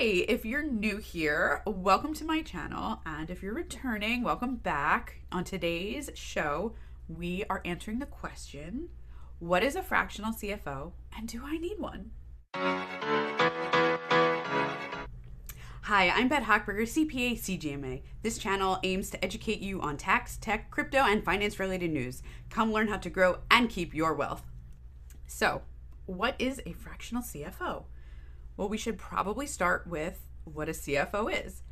Hey, if you're new here, welcome to my channel. And if you're returning, welcome back. On today's show, we are answering the question What is a fractional CFO and do I need one? Hi, I'm Beth Hochberger, CPA CGMA. This channel aims to educate you on tax, tech, crypto, and finance related news. Come learn how to grow and keep your wealth. So, what is a fractional CFO? Well, we should probably start with what a CFO is.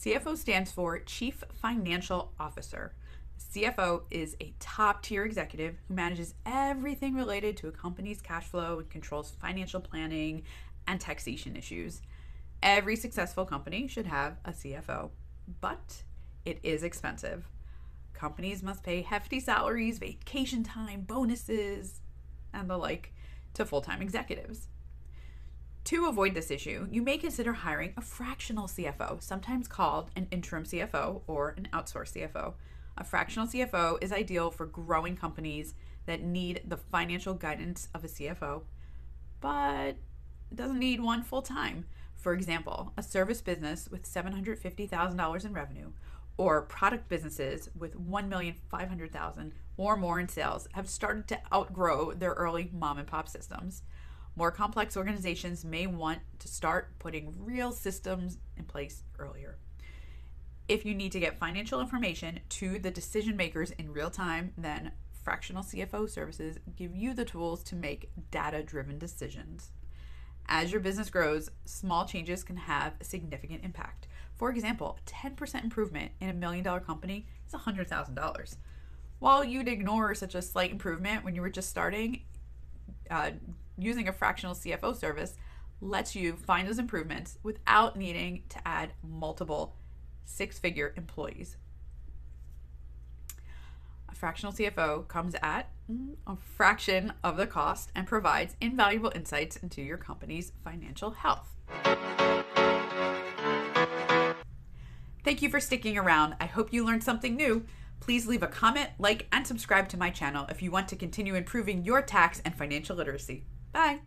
CFO stands for Chief Financial Officer. CFO is a top tier executive who manages everything related to a company's cash flow and controls financial planning and taxation issues. Every successful company should have a CFO, but it is expensive. Companies must pay hefty salaries, vacation time, bonuses, and the like to full time executives. To avoid this issue, you may consider hiring a fractional CFO, sometimes called an interim CFO or an outsourced CFO. A fractional CFO is ideal for growing companies that need the financial guidance of a CFO, but doesn't need one full time. For example, a service business with $750,000 in revenue or product businesses with 1,500,000 or more in sales have started to outgrow their early mom and pop systems. More complex organizations may want to start putting real systems in place earlier. If you need to get financial information to the decision makers in real time, then fractional CFO services give you the tools to make data driven decisions. As your business grows, small changes can have a significant impact. For example, a 10% improvement in a million dollar company is $100,000. While you'd ignore such a slight improvement when you were just starting, uh, using a fractional CFO service lets you find those improvements without needing to add multiple six figure employees. A fractional CFO comes at mm, a fraction of the cost and provides invaluable insights into your company's financial health. Thank you for sticking around. I hope you learned something new. Please leave a comment, like, and subscribe to my channel if you want to continue improving your tax and financial literacy. Bye.